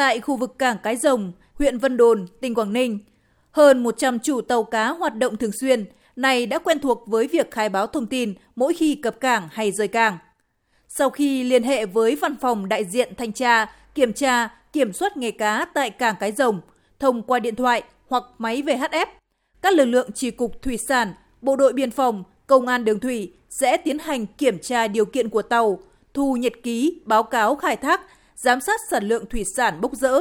Tại khu vực cảng Cái Rồng, huyện Vân Đồn, tỉnh Quảng Ninh, hơn 100 chủ tàu cá hoạt động thường xuyên này đã quen thuộc với việc khai báo thông tin mỗi khi cập cảng hay rời cảng. Sau khi liên hệ với văn phòng đại diện thanh tra, kiểm tra, kiểm soát nghề cá tại cảng Cái Rồng thông qua điện thoại hoặc máy VHF, các lực lượng chỉ cục thủy sản, bộ đội biên phòng, công an đường thủy sẽ tiến hành kiểm tra điều kiện của tàu, thu nhật ký, báo cáo khai thác, giám sát sản lượng thủy sản bốc rỡ.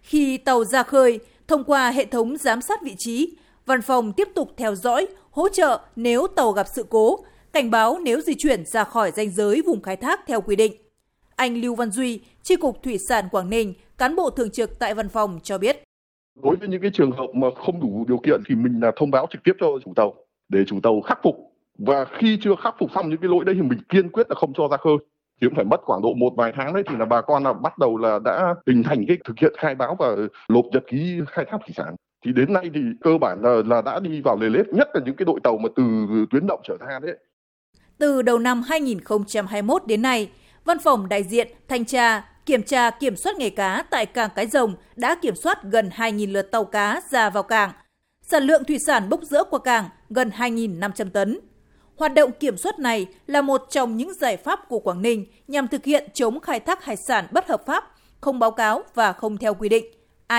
Khi tàu ra khơi, thông qua hệ thống giám sát vị trí, văn phòng tiếp tục theo dõi, hỗ trợ nếu tàu gặp sự cố, cảnh báo nếu di chuyển ra khỏi danh giới vùng khai thác theo quy định. Anh Lưu Văn Duy, tri cục Thủy sản Quảng Ninh, cán bộ thường trực tại văn phòng cho biết. Đối với những cái trường hợp mà không đủ điều kiện thì mình là thông báo trực tiếp cho chủ tàu để chủ tàu khắc phục và khi chưa khắc phục xong những cái lỗi đấy thì mình kiên quyết là không cho ra khơi chứ phải mất khoảng độ một vài tháng đấy thì là bà con là bắt đầu là đã hình thành cái thực hiện khai báo và nộp nhật ký khai thác thủy sản thì đến nay thì cơ bản là là đã đi vào lề lết nhất là những cái đội tàu mà từ tuyến động trở ra đấy. Từ đầu năm 2021 đến nay, Văn phòng đại diện thanh tra, kiểm tra kiểm soát nghề cá tại cảng Cái Rồng đã kiểm soát gần 2.000 lượt tàu cá ra vào cảng. Sản lượng thủy sản bốc rỡ qua cảng gần 2.500 tấn. Hoạt động kiểm soát này là một trong những giải pháp của Quảng Ninh nhằm thực hiện chống khai thác hải sản bất hợp pháp, không báo cáo và không theo quy định.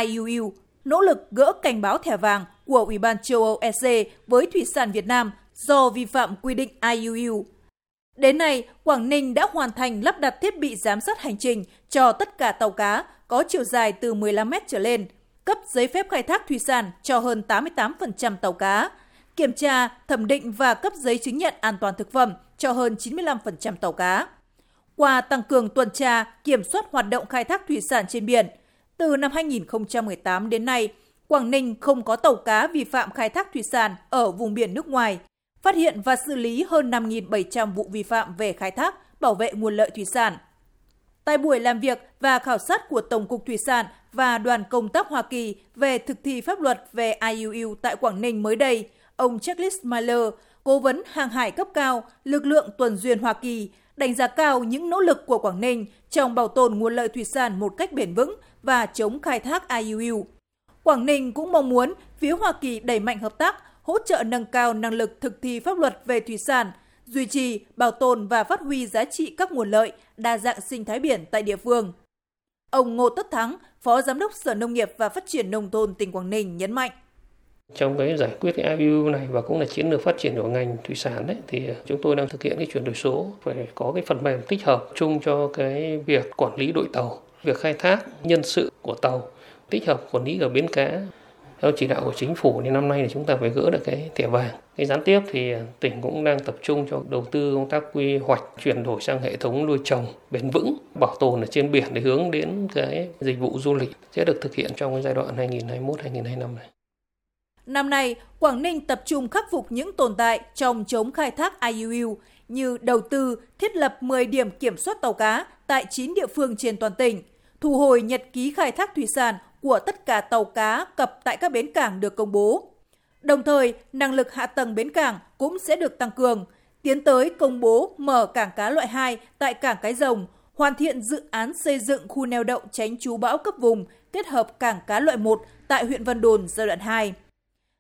IUU nỗ lực gỡ cảnh báo thẻ vàng của Ủy ban châu Âu EC với thủy sản Việt Nam do vi phạm quy định IUU. Đến nay, Quảng Ninh đã hoàn thành lắp đặt thiết bị giám sát hành trình cho tất cả tàu cá có chiều dài từ 15 mét trở lên, cấp giấy phép khai thác thủy sản cho hơn 88% tàu cá, kiểm tra, thẩm định và cấp giấy chứng nhận an toàn thực phẩm cho hơn 95% tàu cá. Qua tăng cường tuần tra, kiểm soát hoạt động khai thác thủy sản trên biển, từ năm 2018 đến nay, Quảng Ninh không có tàu cá vi phạm khai thác thủy sản ở vùng biển nước ngoài, phát hiện và xử lý hơn 5.700 vụ vi phạm về khai thác, bảo vệ nguồn lợi thủy sản. Tại buổi làm việc và khảo sát của Tổng cục Thủy sản và đoàn công tác Hoa Kỳ về thực thi pháp luật về IUU tại Quảng Ninh mới đây, ông Checklist Miller, cố vấn hàng hải cấp cao, lực lượng tuần duyên Hoa Kỳ, đánh giá cao những nỗ lực của Quảng Ninh trong bảo tồn nguồn lợi thủy sản một cách bền vững và chống khai thác IUU. Quảng Ninh cũng mong muốn phía Hoa Kỳ đẩy mạnh hợp tác, hỗ trợ nâng cao năng lực thực thi pháp luật về thủy sản, duy trì, bảo tồn và phát huy giá trị các nguồn lợi, đa dạng sinh thái biển tại địa phương. Ông Ngô Tất Thắng, Phó Giám đốc Sở Nông nghiệp và Phát triển Nông thôn tỉnh Quảng Ninh nhấn mạnh. Trong cái giải quyết cái IBU này và cũng là chiến lược phát triển của ngành thủy sản đấy thì ờ, chúng tôi đang thực hiện cái chuyển đổi số phải có cái phần mềm tích hợp chung cho cái việc quản lý đội tàu, việc khai thác nhân sự của tàu, tích hợp quản lý ở bến cá. Theo chỉ đạo của chính phủ thì năm nay thì chúng ta phải gỡ được cái thẻ vàng. Cái gián tiếp thì ờ, tỉnh cũng đang tập trung cho đầu tư công tác quy hoạch chuyển đổi sang hệ thống nuôi trồng bền vững, bảo tồn ở trên biển để hướng đến cái dịch vụ du lịch sẽ được thực hiện trong cái giai đoạn 2021-2025 này. Năm nay, Quảng Ninh tập trung khắc phục những tồn tại trong chống khai thác IUU như đầu tư thiết lập 10 điểm kiểm soát tàu cá tại 9 địa phương trên toàn tỉnh, thu hồi nhật ký khai thác thủy sản của tất cả tàu cá cập tại các bến cảng được công bố. Đồng thời, năng lực hạ tầng bến cảng cũng sẽ được tăng cường, tiến tới công bố mở cảng cá loại 2 tại cảng Cái Rồng, hoàn thiện dự án xây dựng khu neo đậu tránh trú bão cấp vùng kết hợp cảng cá loại 1 tại huyện Vân Đồn giai đoạn 2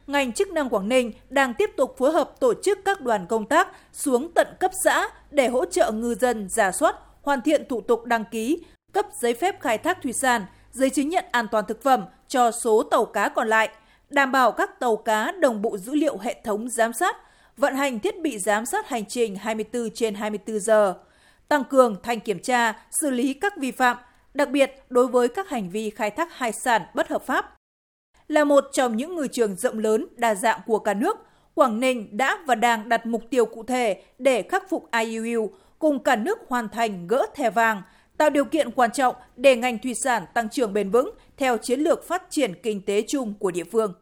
ngành chức năng Quảng Ninh đang tiếp tục phối hợp tổ chức các đoàn công tác xuống tận cấp xã để hỗ trợ ngư dân giả soát, hoàn thiện thủ tục đăng ký, cấp giấy phép khai thác thủy sản, giấy chứng nhận an toàn thực phẩm cho số tàu cá còn lại, đảm bảo các tàu cá đồng bộ dữ liệu hệ thống giám sát, vận hành thiết bị giám sát hành trình 24 trên 24 giờ, tăng cường thanh kiểm tra, xử lý các vi phạm, đặc biệt đối với các hành vi khai thác hải sản bất hợp pháp là một trong những ngư trường rộng lớn, đa dạng của cả nước, Quảng Ninh đã và đang đặt mục tiêu cụ thể để khắc phục IUU, cùng cả nước hoàn thành gỡ thẻ vàng, tạo điều kiện quan trọng để ngành thủy sản tăng trưởng bền vững theo chiến lược phát triển kinh tế chung của địa phương.